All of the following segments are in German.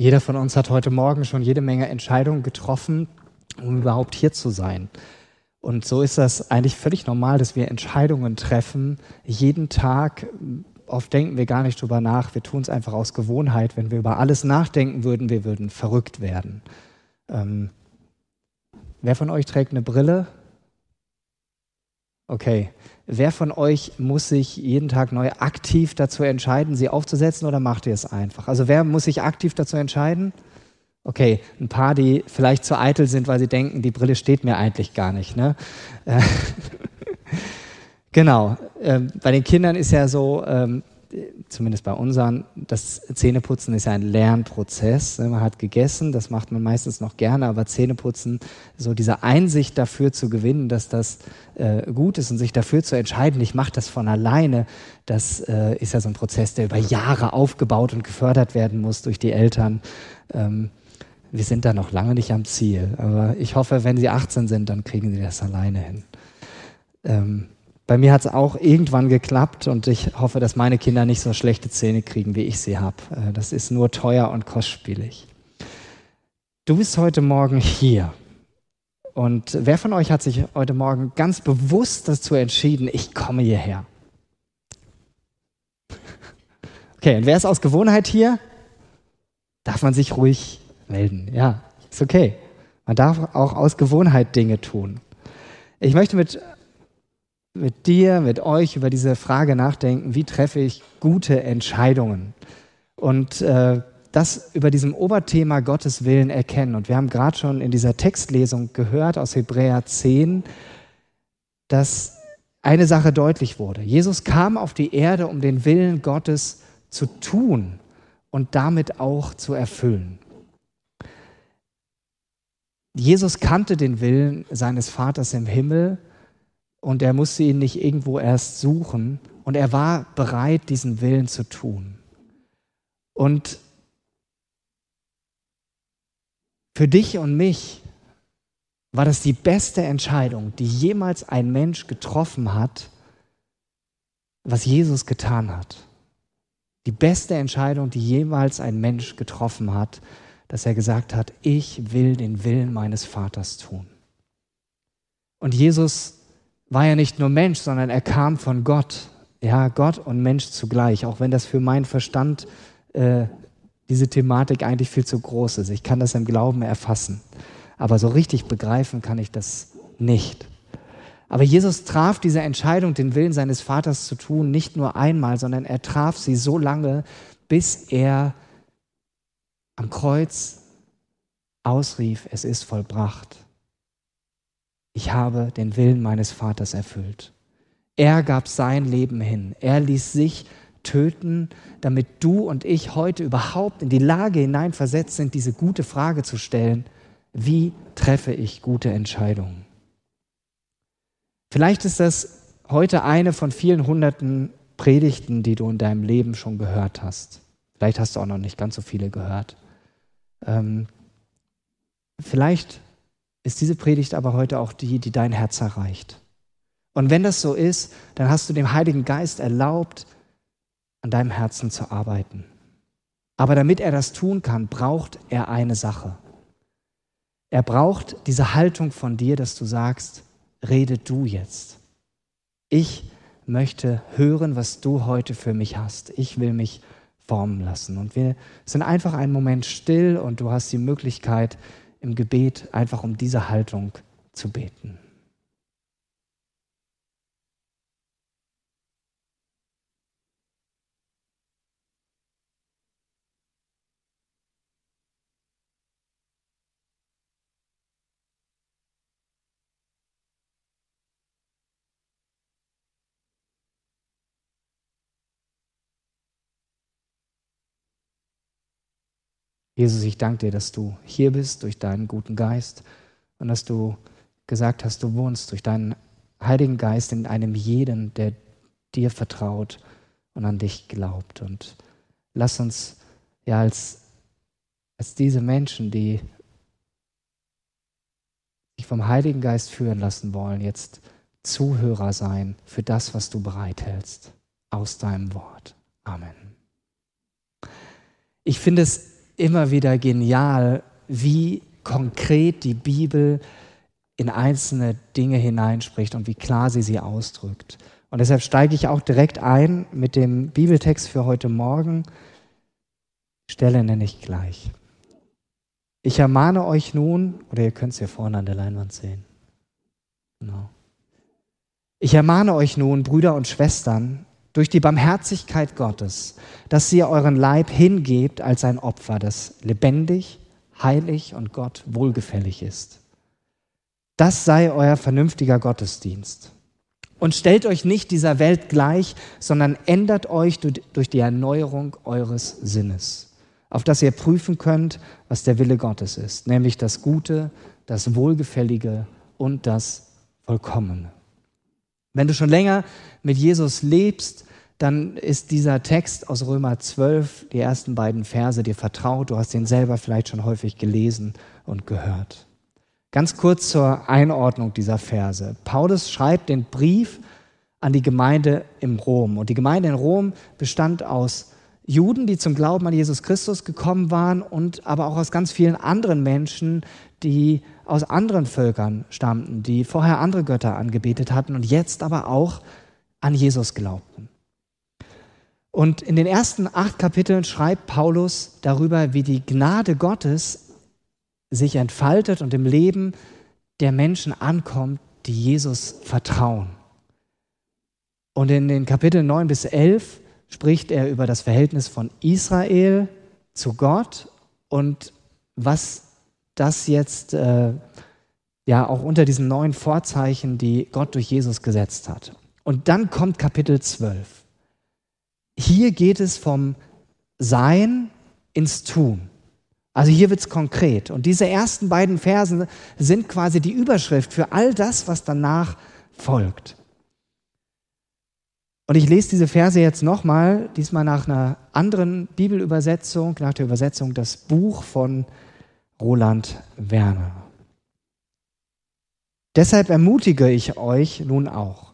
Jeder von uns hat heute Morgen schon jede Menge Entscheidungen getroffen, um überhaupt hier zu sein. Und so ist das eigentlich völlig normal, dass wir Entscheidungen treffen, jeden Tag. Oft denken wir gar nicht drüber nach, wir tun es einfach aus Gewohnheit. Wenn wir über alles nachdenken würden, wir würden verrückt werden. Ähm, wer von euch trägt eine Brille? Okay. Wer von euch muss sich jeden Tag neu aktiv dazu entscheiden, sie aufzusetzen oder macht ihr es einfach? Also wer muss sich aktiv dazu entscheiden? Okay, ein paar, die vielleicht zu eitel sind, weil sie denken, die Brille steht mir eigentlich gar nicht. Ne? genau. Ähm, bei den Kindern ist ja so, ähm, zumindest bei unseren, das Zähneputzen ist ja ein Lernprozess. Man hat gegessen, das macht man meistens noch gerne, aber Zähneputzen, so diese Einsicht dafür zu gewinnen, dass das äh, gut ist und sich dafür zu entscheiden, ich mache das von alleine, das äh, ist ja so ein Prozess, der über Jahre aufgebaut und gefördert werden muss durch die Eltern. Ähm, wir sind da noch lange nicht am Ziel, aber ich hoffe, wenn sie 18 sind, dann kriegen sie das alleine hin. Ähm, bei mir hat es auch irgendwann geklappt und ich hoffe, dass meine Kinder nicht so schlechte Zähne kriegen, wie ich sie habe. Äh, das ist nur teuer und kostspielig. Du bist heute Morgen hier. Und wer von euch hat sich heute Morgen ganz bewusst dazu entschieden, ich komme hierher? Okay, und wer ist aus Gewohnheit hier? Darf man sich ruhig melden. Ja, ist okay. Man darf auch aus Gewohnheit Dinge tun. Ich möchte mit mit dir, mit euch über diese Frage nachdenken, wie treffe ich gute Entscheidungen? Und äh, das über diesem Oberthema Gottes Willen erkennen. Und wir haben gerade schon in dieser Textlesung gehört aus Hebräer 10, dass eine Sache deutlich wurde. Jesus kam auf die Erde, um den Willen Gottes zu tun und damit auch zu erfüllen. Jesus kannte den Willen seines Vaters im Himmel und er musste ihn nicht irgendwo erst suchen und er war bereit, diesen Willen zu tun. Und für dich und mich war das die beste Entscheidung, die jemals ein Mensch getroffen hat, was Jesus getan hat. Die beste Entscheidung, die jemals ein Mensch getroffen hat, dass er gesagt hat, ich will den Willen meines Vaters tun. Und Jesus war ja nicht nur Mensch, sondern er kam von Gott. Ja, Gott und Mensch zugleich, auch wenn das für meinen Verstand äh, diese Thematik eigentlich viel zu groß ist. Ich kann das im Glauben erfassen, aber so richtig begreifen kann ich das nicht. Aber Jesus traf diese Entscheidung, den Willen seines Vaters zu tun, nicht nur einmal, sondern er traf sie so lange, bis er am Kreuz ausrief, es ist vollbracht ich habe den Willen meines Vaters erfüllt. Er gab sein Leben hin. Er ließ sich töten, damit du und ich heute überhaupt in die Lage hineinversetzt sind, diese gute Frage zu stellen, wie treffe ich gute Entscheidungen? Vielleicht ist das heute eine von vielen hunderten Predigten, die du in deinem Leben schon gehört hast. Vielleicht hast du auch noch nicht ganz so viele gehört. Ähm, vielleicht ist diese Predigt aber heute auch die, die dein Herz erreicht. Und wenn das so ist, dann hast du dem Heiligen Geist erlaubt, an deinem Herzen zu arbeiten. Aber damit er das tun kann, braucht er eine Sache. Er braucht diese Haltung von dir, dass du sagst, rede du jetzt. Ich möchte hören, was du heute für mich hast. Ich will mich formen lassen. Und wir sind einfach einen Moment still und du hast die Möglichkeit, im Gebet einfach um diese Haltung zu beten. Jesus, ich danke dir, dass du hier bist durch deinen guten Geist und dass du gesagt hast, du wohnst durch deinen Heiligen Geist in einem jeden, der dir vertraut und an dich glaubt. Und lass uns ja als, als diese Menschen, die sich vom Heiligen Geist führen lassen wollen, jetzt Zuhörer sein für das, was du bereithältst aus deinem Wort. Amen. Ich finde es immer wieder genial, wie konkret die Bibel in einzelne Dinge hineinspricht und wie klar sie sie ausdrückt. Und deshalb steige ich auch direkt ein mit dem Bibeltext für heute Morgen. Stelle nenne ich gleich. Ich ermahne euch nun, oder ihr könnt es hier vorne an der Leinwand sehen. Genau. Ich ermahne euch nun, Brüder und Schwestern, durch die Barmherzigkeit Gottes, dass ihr euren Leib hingebt als ein Opfer, das lebendig, heilig und Gott wohlgefällig ist. Das sei euer vernünftiger Gottesdienst. Und stellt euch nicht dieser Welt gleich, sondern ändert euch durch die Erneuerung eures Sinnes, auf dass ihr prüfen könnt, was der Wille Gottes ist, nämlich das Gute, das Wohlgefällige und das Vollkommene. Wenn du schon länger mit Jesus lebst, dann ist dieser Text aus Römer 12, die ersten beiden Verse, dir vertraut. Du hast ihn selber vielleicht schon häufig gelesen und gehört. Ganz kurz zur Einordnung dieser Verse. Paulus schreibt den Brief an die Gemeinde in Rom. Und die Gemeinde in Rom bestand aus Juden, die zum Glauben an Jesus Christus gekommen waren und aber auch aus ganz vielen anderen Menschen, die aus anderen Völkern stammten, die vorher andere Götter angebetet hatten und jetzt aber auch an Jesus glaubten. Und in den ersten acht Kapiteln schreibt Paulus darüber, wie die Gnade Gottes sich entfaltet und im Leben der Menschen ankommt, die Jesus vertrauen. Und in den Kapiteln 9 bis 11 spricht er über das Verhältnis von Israel zu Gott und was das jetzt äh, ja auch unter diesen neuen Vorzeichen, die Gott durch Jesus gesetzt hat. Und dann kommt Kapitel 12. Hier geht es vom Sein ins Tun. Also hier wird es konkret. Und diese ersten beiden Versen sind quasi die Überschrift für all das, was danach folgt. Und ich lese diese Verse jetzt nochmal, diesmal nach einer anderen Bibelübersetzung, nach der Übersetzung das Buch von Roland Werner. Deshalb ermutige ich euch nun auch,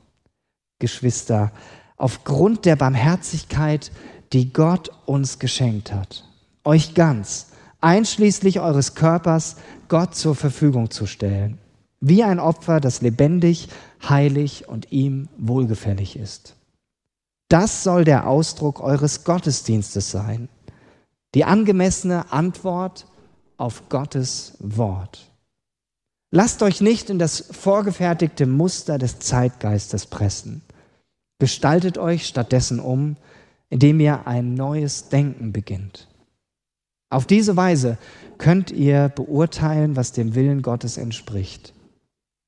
Geschwister, aufgrund der Barmherzigkeit, die Gott uns geschenkt hat, euch ganz, einschließlich eures Körpers, Gott zur Verfügung zu stellen, wie ein Opfer, das lebendig, heilig und ihm wohlgefällig ist. Das soll der Ausdruck eures Gottesdienstes sein, die angemessene Antwort auf Gottes Wort. Lasst euch nicht in das vorgefertigte Muster des Zeitgeistes pressen. Gestaltet euch stattdessen um, indem ihr ein neues Denken beginnt. Auf diese Weise könnt ihr beurteilen, was dem Willen Gottes entspricht,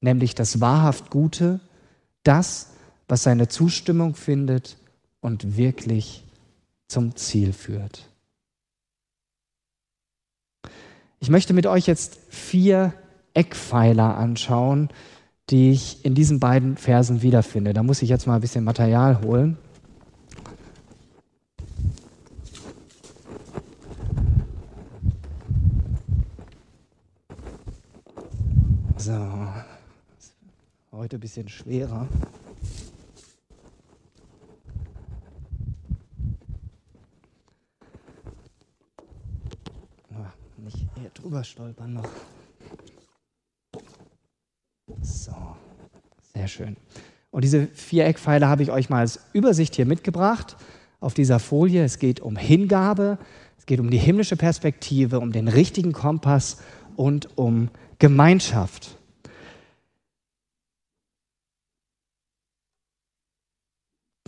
nämlich das wahrhaft Gute, das, was seine Zustimmung findet und wirklich zum Ziel führt. Ich möchte mit euch jetzt vier Eckpfeiler anschauen, die ich in diesen beiden Versen wiederfinde. Da muss ich jetzt mal ein bisschen Material holen. So, heute ein bisschen schwerer. Nicht hier drüber stolpern noch. So, sehr schön. Und diese vier Eckpfeiler habe ich euch mal als Übersicht hier mitgebracht auf dieser Folie. Es geht um Hingabe, es geht um die himmlische Perspektive, um den richtigen Kompass und um Gemeinschaft.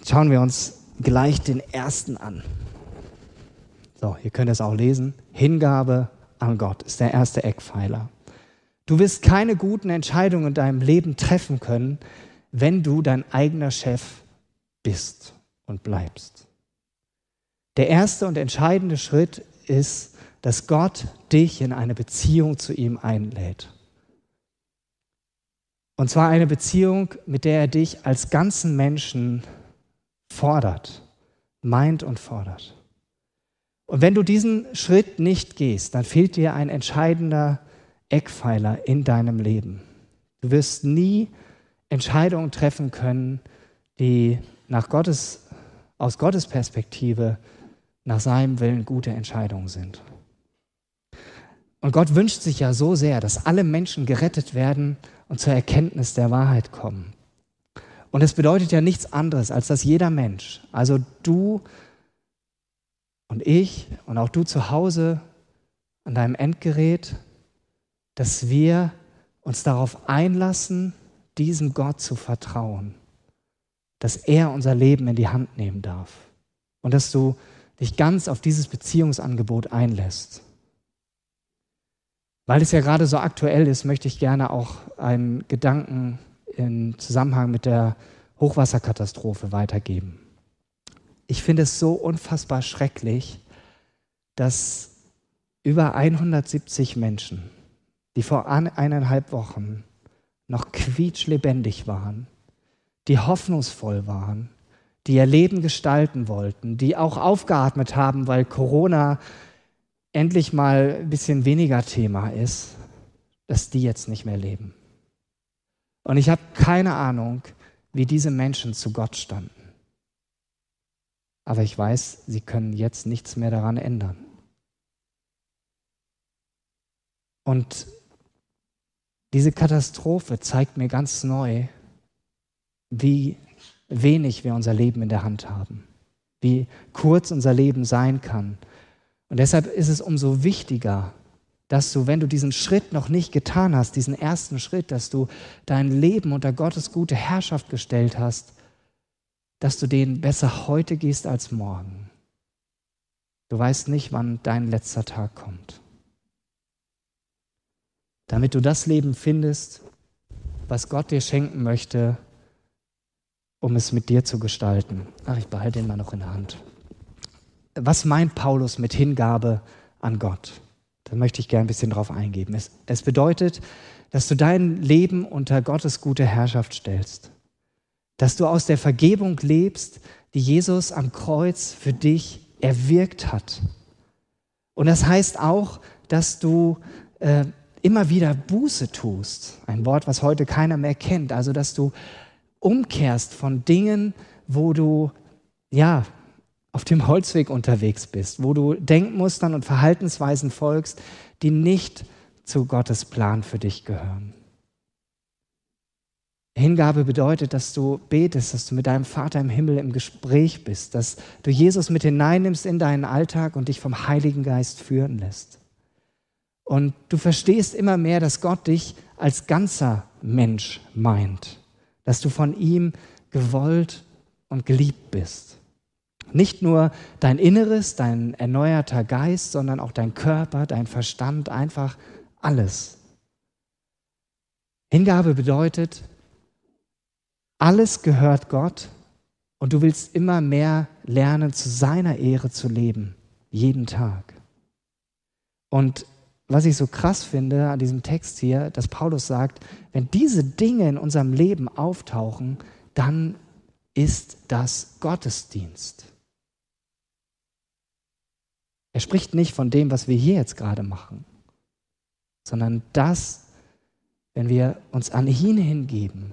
Schauen wir uns gleich den ersten an. So, ihr könnt es auch lesen. Hingabe an Gott ist der erste Eckpfeiler. Du wirst keine guten Entscheidungen in deinem Leben treffen können, wenn du dein eigener Chef bist und bleibst. Der erste und entscheidende Schritt ist, dass Gott dich in eine Beziehung zu ihm einlädt. Und zwar eine Beziehung, mit der er dich als ganzen Menschen fordert, meint und fordert. Und wenn du diesen Schritt nicht gehst, dann fehlt dir ein entscheidender Eckpfeiler in deinem Leben. Du wirst nie Entscheidungen treffen können, die nach Gottes, aus Gottes Perspektive nach seinem Willen gute Entscheidungen sind. Und Gott wünscht sich ja so sehr, dass alle Menschen gerettet werden und zur Erkenntnis der Wahrheit kommen. Und es bedeutet ja nichts anderes, als dass jeder Mensch, also du und ich und auch du zu Hause an deinem Endgerät, dass wir uns darauf einlassen, diesem Gott zu vertrauen, dass er unser Leben in die Hand nehmen darf und dass du dich ganz auf dieses Beziehungsangebot einlässt. Weil es ja gerade so aktuell ist, möchte ich gerne auch einen Gedanken im Zusammenhang mit der Hochwasserkatastrophe weitergeben. Ich finde es so unfassbar schrecklich, dass über 170 Menschen, die vor eineinhalb Wochen noch quietschlebendig waren, die hoffnungsvoll waren, die ihr Leben gestalten wollten, die auch aufgeatmet haben, weil Corona endlich mal ein bisschen weniger Thema ist, dass die jetzt nicht mehr leben. Und ich habe keine Ahnung, wie diese Menschen zu Gott standen. Aber ich weiß, sie können jetzt nichts mehr daran ändern. Und diese Katastrophe zeigt mir ganz neu, wie wenig wir unser Leben in der Hand haben, wie kurz unser Leben sein kann. Und deshalb ist es umso wichtiger, dass du, wenn du diesen Schritt noch nicht getan hast, diesen ersten Schritt, dass du dein Leben unter Gottes gute Herrschaft gestellt hast, dass du den besser heute gehst als morgen. Du weißt nicht, wann dein letzter Tag kommt. Damit du das Leben findest, was Gott dir schenken möchte, um es mit dir zu gestalten. Ach, ich behalte ihn mal noch in der Hand. Was meint Paulus mit Hingabe an Gott? Da möchte ich gerne ein bisschen drauf eingeben. Es, es bedeutet, dass du dein Leben unter Gottes gute Herrschaft stellst. Dass du aus der Vergebung lebst, die Jesus am Kreuz für dich erwirkt hat. Und das heißt auch, dass du äh, immer wieder Buße tust. Ein Wort, was heute keiner mehr kennt. Also, dass du umkehrst von Dingen, wo du, ja, auf dem Holzweg unterwegs bist, wo du Denkmustern und Verhaltensweisen folgst, die nicht zu Gottes Plan für dich gehören. Hingabe bedeutet, dass du betest, dass du mit deinem Vater im Himmel im Gespräch bist, dass du Jesus mit hineinnimmst in deinen Alltag und dich vom Heiligen Geist führen lässt. Und du verstehst immer mehr, dass Gott dich als ganzer Mensch meint, dass du von ihm gewollt und geliebt bist. Nicht nur dein Inneres, dein erneuerter Geist, sondern auch dein Körper, dein Verstand, einfach alles. Hingabe bedeutet, alles gehört Gott und du willst immer mehr lernen, zu seiner Ehre zu leben, jeden Tag. Und was ich so krass finde an diesem Text hier, dass Paulus sagt, wenn diese Dinge in unserem Leben auftauchen, dann ist das Gottesdienst. Er spricht nicht von dem, was wir hier jetzt gerade machen, sondern das, wenn wir uns an ihn hingeben,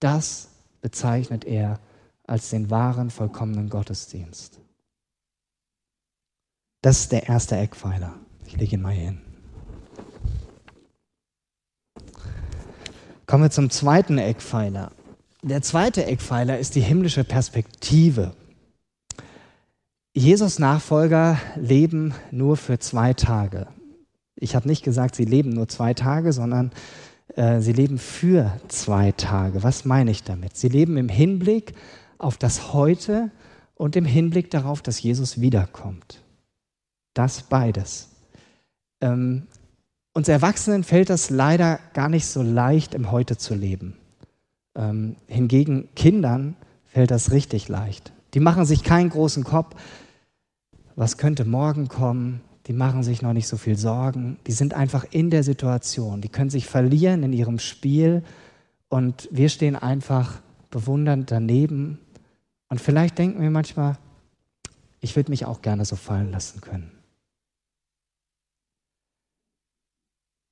das bezeichnet er als den wahren, vollkommenen Gottesdienst. Das ist der erste Eckpfeiler. Ich lege ihn mal hier hin. Kommen wir zum zweiten Eckpfeiler. Der zweite Eckpfeiler ist die himmlische Perspektive. Jesus Nachfolger leben nur für zwei Tage. Ich habe nicht gesagt, sie leben nur zwei Tage, sondern äh, sie leben für zwei Tage. Was meine ich damit? Sie leben im Hinblick auf das Heute und im Hinblick darauf, dass Jesus wiederkommt. Das beides. Ähm, uns Erwachsenen fällt das leider gar nicht so leicht, im Heute zu leben. Ähm, hingegen Kindern fällt das richtig leicht. Die machen sich keinen großen Kopf, was könnte morgen kommen. Die machen sich noch nicht so viel Sorgen. Die sind einfach in der Situation. Die können sich verlieren in ihrem Spiel und wir stehen einfach bewundernd daneben. Und vielleicht denken wir manchmal, ich würde mich auch gerne so fallen lassen können.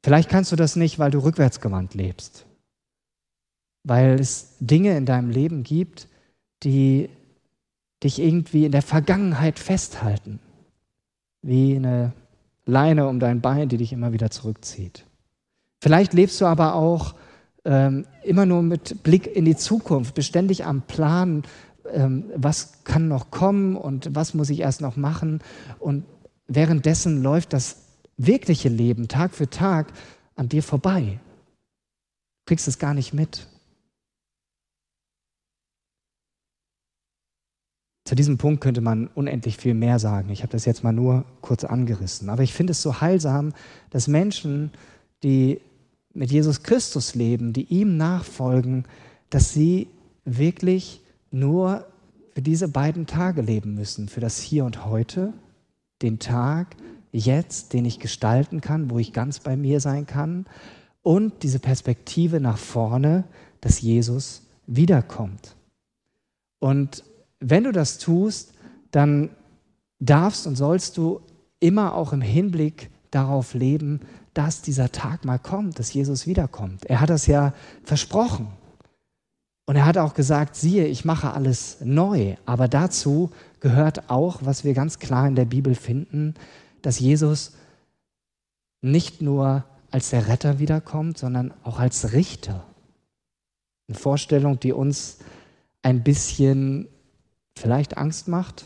Vielleicht kannst du das nicht, weil du rückwärtsgewandt lebst, weil es Dinge in deinem Leben gibt, die dich irgendwie in der Vergangenheit festhalten, wie eine Leine um dein Bein, die dich immer wieder zurückzieht. Vielleicht lebst du aber auch ähm, immer nur mit Blick in die Zukunft, beständig am Plan, ähm, was kann noch kommen und was muss ich erst noch machen. Und währenddessen läuft das wirkliche Leben Tag für Tag an dir vorbei. Du kriegst es gar nicht mit. Zu diesem Punkt könnte man unendlich viel mehr sagen. Ich habe das jetzt mal nur kurz angerissen. Aber ich finde es so heilsam, dass Menschen, die mit Jesus Christus leben, die ihm nachfolgen, dass sie wirklich nur für diese beiden Tage leben müssen, für das Hier und heute, den Tag jetzt, den ich gestalten kann, wo ich ganz bei mir sein kann und diese Perspektive nach vorne, dass Jesus wiederkommt. Und wenn du das tust, dann darfst und sollst du immer auch im Hinblick darauf leben, dass dieser Tag mal kommt, dass Jesus wiederkommt. Er hat das ja versprochen. Und er hat auch gesagt, siehe, ich mache alles neu. Aber dazu gehört auch, was wir ganz klar in der Bibel finden, dass Jesus nicht nur als der Retter wiederkommt, sondern auch als Richter. Eine Vorstellung, die uns ein bisschen vielleicht Angst macht.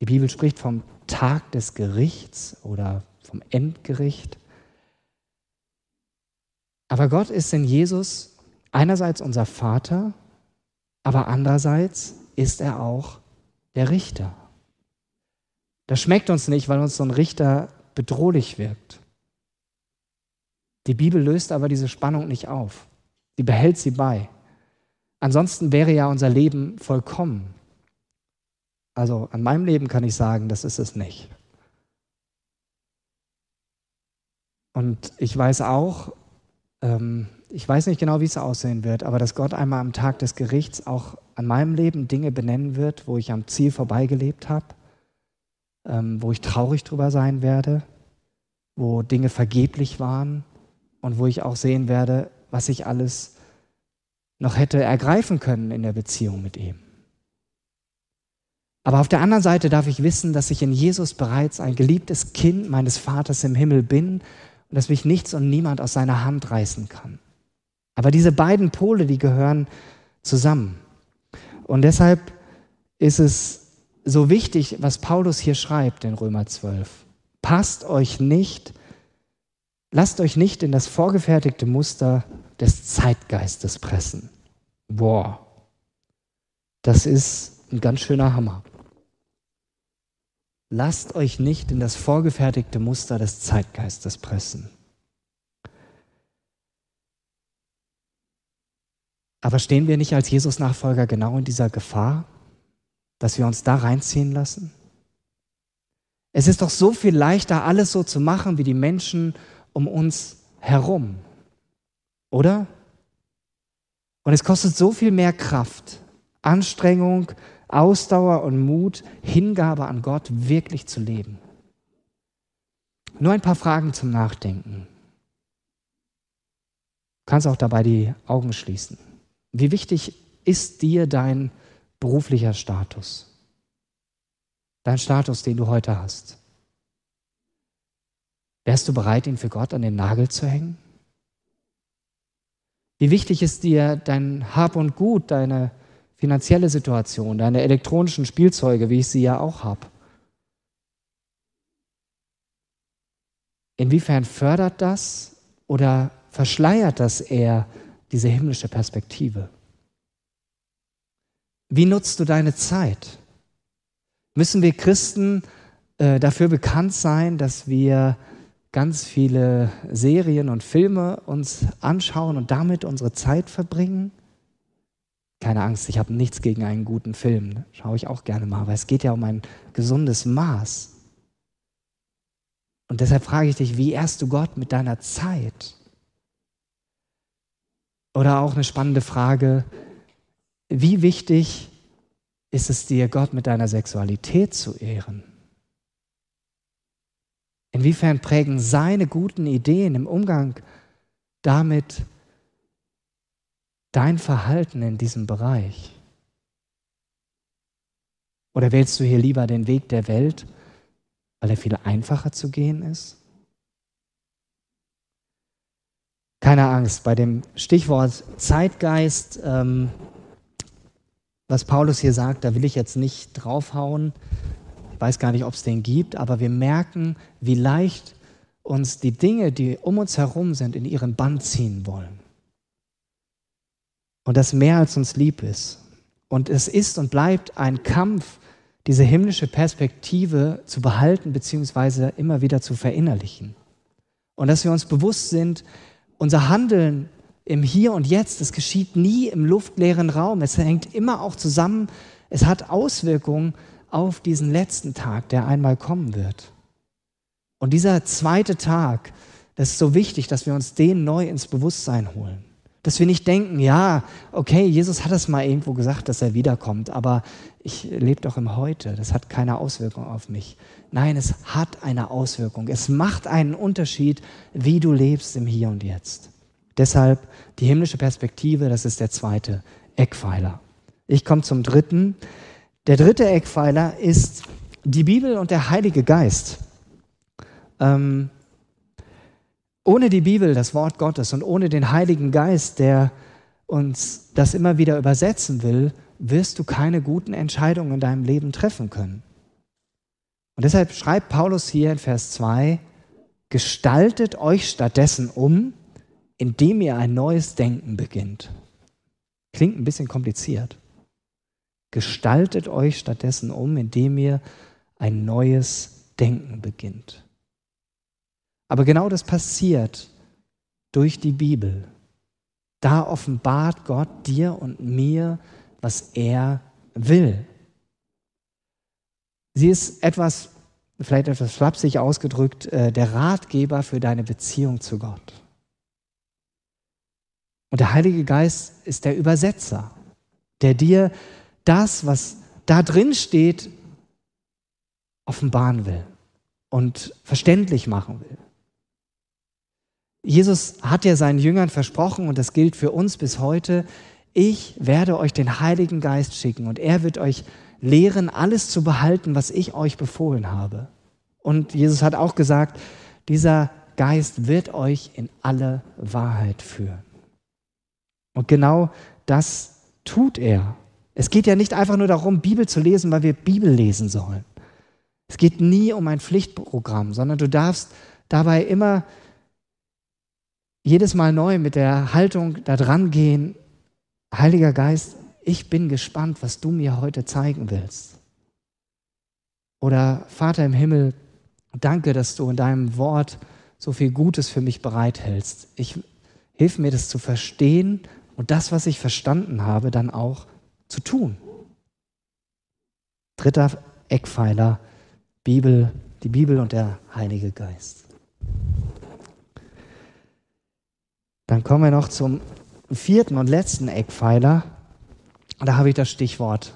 Die Bibel spricht vom Tag des Gerichts oder vom Endgericht. Aber Gott ist in Jesus einerseits unser Vater, aber andererseits ist er auch der Richter. Das schmeckt uns nicht, weil uns so ein Richter bedrohlich wirkt. Die Bibel löst aber diese Spannung nicht auf. Sie behält sie bei. Ansonsten wäre ja unser Leben vollkommen. Also an meinem Leben kann ich sagen, das ist es nicht. Und ich weiß auch, ähm, ich weiß nicht genau, wie es aussehen wird, aber dass Gott einmal am Tag des Gerichts auch an meinem Leben Dinge benennen wird, wo ich am Ziel vorbeigelebt habe, ähm, wo ich traurig drüber sein werde, wo Dinge vergeblich waren und wo ich auch sehen werde, was ich alles noch hätte ergreifen können in der Beziehung mit ihm. Aber auf der anderen Seite darf ich wissen, dass ich in Jesus bereits ein geliebtes Kind meines Vaters im Himmel bin und dass mich nichts und niemand aus seiner Hand reißen kann. Aber diese beiden Pole, die gehören zusammen. Und deshalb ist es so wichtig, was Paulus hier schreibt in Römer 12. Passt euch nicht, lasst euch nicht in das vorgefertigte Muster des Zeitgeistes pressen. Boah, das ist ein ganz schöner Hammer. Lasst euch nicht in das vorgefertigte Muster des Zeitgeistes pressen. Aber stehen wir nicht als Jesus-Nachfolger genau in dieser Gefahr, dass wir uns da reinziehen lassen? Es ist doch so viel leichter, alles so zu machen wie die Menschen um uns herum, oder? Und es kostet so viel mehr Kraft, Anstrengung, Ausdauer und Mut, Hingabe an Gott wirklich zu leben. Nur ein paar Fragen zum Nachdenken. Du kannst auch dabei die Augen schließen. Wie wichtig ist dir dein beruflicher Status? Dein Status, den du heute hast? Wärst du bereit, ihn für Gott an den Nagel zu hängen? Wie wichtig ist dir dein Hab und Gut, deine finanzielle Situation, deine elektronischen Spielzeuge, wie ich sie ja auch habe. Inwiefern fördert das oder verschleiert das eher diese himmlische Perspektive? Wie nutzt du deine Zeit? Müssen wir Christen äh, dafür bekannt sein, dass wir ganz viele Serien und Filme uns anschauen und damit unsere Zeit verbringen? Keine Angst, ich habe nichts gegen einen guten Film. Schaue ich auch gerne mal, aber es geht ja um ein gesundes Maß. Und deshalb frage ich dich, wie ehrst du Gott mit deiner Zeit? Oder auch eine spannende Frage, wie wichtig ist es dir, Gott mit deiner Sexualität zu ehren? Inwiefern prägen seine guten Ideen im Umgang damit dein Verhalten in diesem Bereich? Oder wählst du hier lieber den Weg der Welt Weil er viel einfacher zu gehen ist? Keine Angst, bei dem Stichwort Zeitgeist, ähm, was Paulus hier sagt, da will ich jetzt nicht draufhauen. Ich weiß gar nicht, ob es den gibt, aber wir merken, wie leicht uns die Dinge, die um uns herum sind, in ihren Bann ziehen wollen. Und das mehr als uns lieb ist. Und es ist und bleibt ein Kampf, diese himmlische Perspektive zu behalten bzw. immer wieder zu verinnerlichen. Und dass wir uns bewusst sind, unser Handeln im Hier und Jetzt, das geschieht nie im luftleeren Raum. Es hängt immer auch zusammen. Es hat Auswirkungen auf diesen letzten Tag, der einmal kommen wird. Und dieser zweite Tag, das ist so wichtig, dass wir uns den neu ins Bewusstsein holen. Dass wir nicht denken, ja, okay, Jesus hat es mal irgendwo gesagt, dass er wiederkommt, aber ich lebe doch im Heute. Das hat keine Auswirkung auf mich. Nein, es hat eine Auswirkung. Es macht einen Unterschied, wie du lebst im Hier und Jetzt. Deshalb die himmlische Perspektive, das ist der zweite Eckpfeiler. Ich komme zum dritten. Der dritte Eckpfeiler ist die Bibel und der Heilige Geist. Ähm, ohne die Bibel, das Wort Gottes und ohne den Heiligen Geist, der uns das immer wieder übersetzen will, wirst du keine guten Entscheidungen in deinem Leben treffen können. Und deshalb schreibt Paulus hier in Vers 2, gestaltet euch stattdessen um, indem ihr ein neues Denken beginnt. Klingt ein bisschen kompliziert. Gestaltet euch stattdessen um, indem ihr ein neues Denken beginnt. Aber genau das passiert durch die Bibel. Da offenbart Gott dir und mir, was er will. Sie ist etwas, vielleicht etwas flapsig ausgedrückt, äh, der Ratgeber für deine Beziehung zu Gott. Und der Heilige Geist ist der Übersetzer, der dir das, was da drin steht, offenbaren will und verständlich machen will. Jesus hat ja seinen Jüngern versprochen, und das gilt für uns bis heute, ich werde euch den Heiligen Geist schicken und er wird euch lehren, alles zu behalten, was ich euch befohlen habe. Und Jesus hat auch gesagt, dieser Geist wird euch in alle Wahrheit führen. Und genau das tut er. Es geht ja nicht einfach nur darum, Bibel zu lesen, weil wir Bibel lesen sollen. Es geht nie um ein Pflichtprogramm, sondern du darfst dabei immer jedes Mal neu mit der Haltung da dran gehen, Heiliger Geist, ich bin gespannt, was du mir heute zeigen willst. Oder Vater im Himmel, danke, dass du in deinem Wort so viel Gutes für mich bereithältst. Ich hilf mir das zu verstehen und das, was ich verstanden habe, dann auch zu tun. Dritter Eckpfeiler, Bibel, die Bibel und der Heilige Geist. Dann kommen wir noch zum vierten und letzten Eckpfeiler. Da habe ich das Stichwort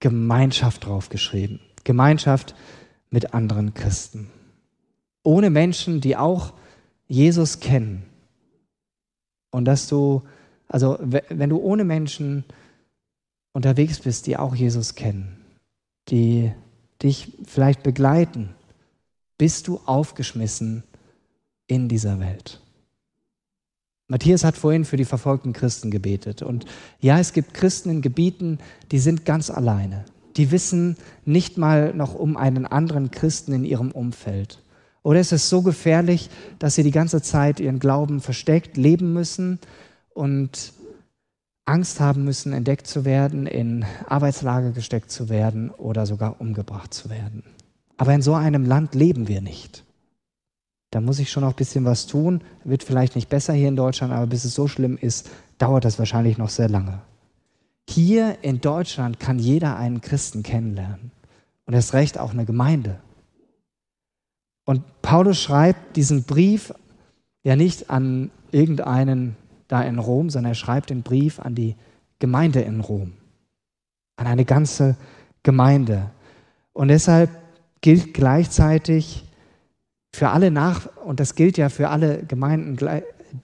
Gemeinschaft draufgeschrieben. Gemeinschaft mit anderen Christen. Ohne Menschen, die auch Jesus kennen. Und dass du, also wenn du ohne Menschen unterwegs bist, die auch Jesus kennen, die dich vielleicht begleiten, bist du aufgeschmissen in dieser Welt. Matthias hat vorhin für die verfolgten Christen gebetet. Und ja, es gibt Christen in Gebieten, die sind ganz alleine. Die wissen nicht mal noch um einen anderen Christen in ihrem Umfeld. Oder es ist so gefährlich, dass sie die ganze Zeit ihren Glauben versteckt leben müssen und Angst haben müssen, entdeckt zu werden, in Arbeitslager gesteckt zu werden oder sogar umgebracht zu werden. Aber in so einem Land leben wir nicht. Da muss ich schon noch ein bisschen was tun. Wird vielleicht nicht besser hier in Deutschland, aber bis es so schlimm ist, dauert das wahrscheinlich noch sehr lange. Hier in Deutschland kann jeder einen Christen kennenlernen. Und erst recht auch eine Gemeinde. Und Paulus schreibt diesen Brief ja nicht an irgendeinen da in Rom, sondern er schreibt den Brief an die Gemeinde in Rom. An eine ganze Gemeinde. Und deshalb gilt gleichzeitig, für alle nach, und das gilt ja für alle Gemeinden,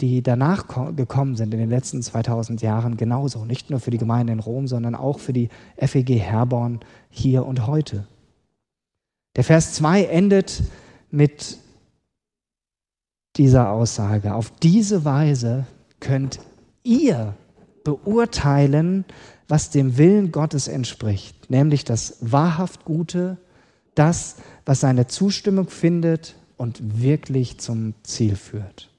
die danach gekommen sind in den letzten 2000 Jahren genauso. Nicht nur für die Gemeinde in Rom, sondern auch für die FEG Herborn hier und heute. Der Vers 2 endet mit dieser Aussage. Auf diese Weise könnt ihr beurteilen, was dem Willen Gottes entspricht, nämlich das wahrhaft Gute, das, was seine Zustimmung findet und wirklich zum Ziel führt.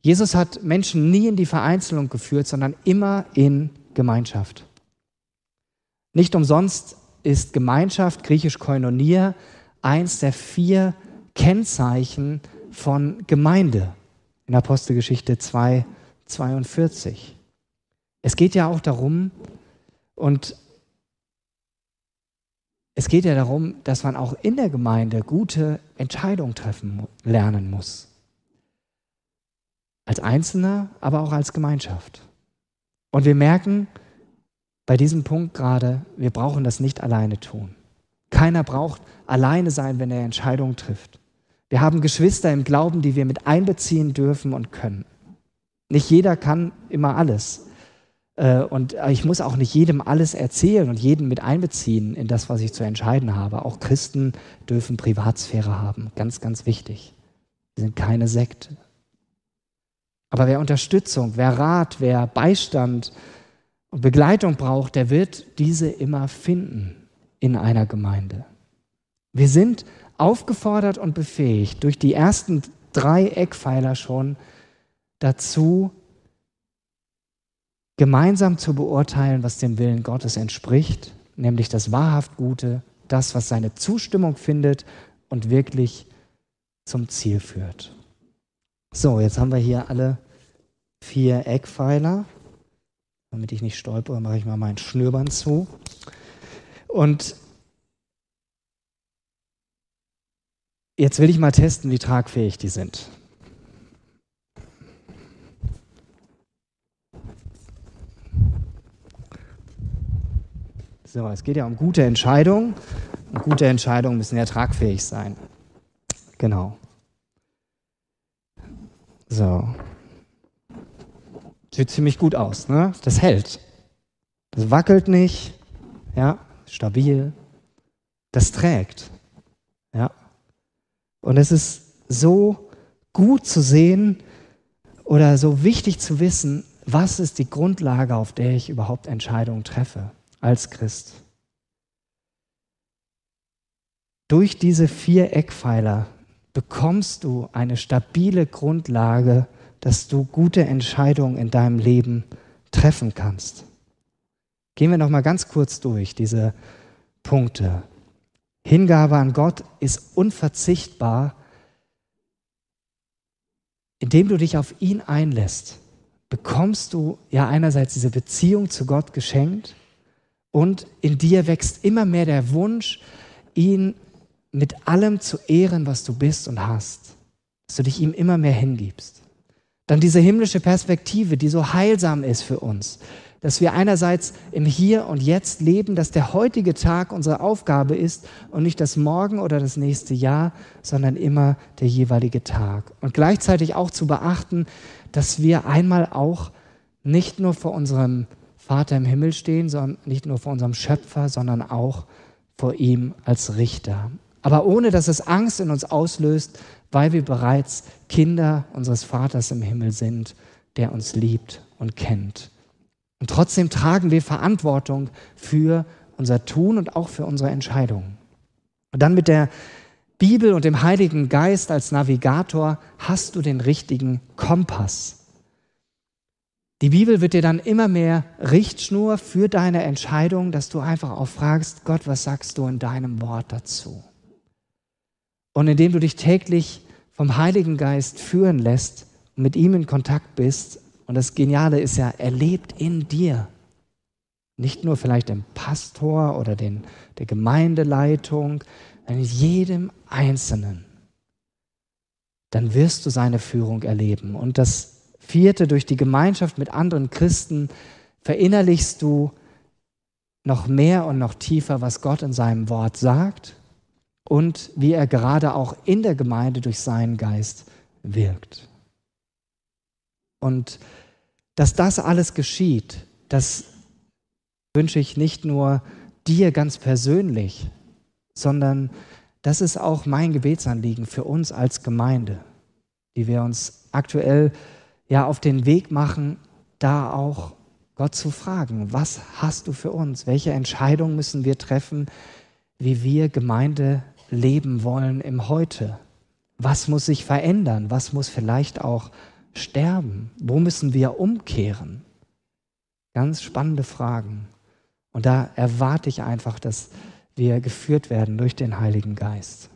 Jesus hat Menschen nie in die Vereinzelung geführt, sondern immer in Gemeinschaft. Nicht umsonst ist Gemeinschaft, griechisch Koinonia, eins der vier Kennzeichen von Gemeinde in Apostelgeschichte 2, 42. Es geht ja auch darum, und es geht ja darum, dass man auch in der Gemeinde gute Entscheidungen treffen lernen muss. Als Einzelner, aber auch als Gemeinschaft. Und wir merken bei diesem Punkt gerade, wir brauchen das nicht alleine tun. Keiner braucht alleine sein, wenn er Entscheidungen trifft. Wir haben Geschwister im Glauben, die wir mit einbeziehen dürfen und können. Nicht jeder kann immer alles. Äh, und ich muss auch nicht jedem alles erzählen und jeden mit einbeziehen in das, was ich zu entscheiden habe. Auch Christen dürfen Privatsphäre haben. Ganz, ganz wichtig. Wir sind keine Sekte. Aber wer Unterstützung, wer Rat, wer Beistand und Begleitung braucht, der wird diese immer finden in einer Gemeinde. Wir sind aufgefordert und befähigt, durch die ersten drei Eckpfeiler schon dazu, gemeinsam zu beurteilen, was dem Willen Gottes entspricht, nämlich das wahrhaft Gute, das, was seine Zustimmung findet und wirklich zum Ziel führt. So, jetzt haben wir hier alle vier Eckpfeiler. Damit ich nicht stolpere, mache ich mal mein Schnürband zu. Und Jetzt will ich mal testen, wie tragfähig die sind. So, es geht ja um gute Entscheidungen. Und gute Entscheidungen müssen ja tragfähig sein. Genau. So. Sieht ziemlich gut aus, ne? Das hält. Das wackelt nicht. Ja, stabil. Das trägt. Ja. Und es ist so gut zu sehen oder so wichtig zu wissen, was ist die Grundlage, auf der ich überhaupt Entscheidungen treffe als Christ. Durch diese vier Eckpfeiler bekommst du eine stabile Grundlage, dass du gute Entscheidungen in deinem Leben treffen kannst. Gehen wir noch mal ganz kurz durch diese Punkte. Hingabe an Gott ist unverzichtbar. Indem du dich auf ihn einlässt, bekommst du ja einerseits diese Beziehung zu Gott geschenkt und in dir wächst immer mehr der Wunsch, ihn mit allem zu ehren, was du bist und hast, dass du dich ihm immer mehr hingibst. Dann diese himmlische Perspektive, die so heilsam ist für uns, dass wir einerseits im Hier und Jetzt leben, dass der heutige Tag unsere Aufgabe ist und nicht das Morgen oder das nächste Jahr, sondern immer der jeweilige Tag. Und gleichzeitig auch zu beachten, dass wir einmal auch nicht nur vor unserem Vater im Himmel stehen, sondern nicht nur vor unserem Schöpfer, sondern auch vor ihm als Richter. Aber ohne dass es Angst in uns auslöst, weil wir bereits Kinder unseres Vaters im Himmel sind, der uns liebt und kennt. Und trotzdem tragen wir Verantwortung für unser Tun und auch für unsere Entscheidungen. Und dann mit der Bibel und dem Heiligen Geist als Navigator hast du den richtigen Kompass. Die Bibel wird dir dann immer mehr Richtschnur für deine Entscheidung, dass du einfach auch fragst, Gott, was sagst du in deinem Wort dazu? Und indem du dich täglich vom Heiligen Geist führen lässt und mit ihm in Kontakt bist, und das Geniale ist ja, er lebt in dir. Nicht nur vielleicht im Pastor oder den, der Gemeindeleitung, sondern in jedem Einzelnen. Dann wirst du seine Führung erleben. Und das vierte, durch die Gemeinschaft mit anderen Christen verinnerlichst du noch mehr und noch tiefer, was Gott in seinem Wort sagt und wie er gerade auch in der Gemeinde durch seinen Geist wirkt. Und dass das alles geschieht, das wünsche ich nicht nur dir ganz persönlich, sondern das ist auch mein Gebetsanliegen für uns als Gemeinde, die wir uns aktuell ja auf den Weg machen, da auch Gott zu fragen, was hast du für uns? Welche Entscheidung müssen wir treffen, wie wir Gemeinde leben wollen im Heute? Was muss sich verändern? Was muss vielleicht auch sterben? Wo müssen wir umkehren? Ganz spannende Fragen. Und da erwarte ich einfach, dass wir geführt werden durch den Heiligen Geist.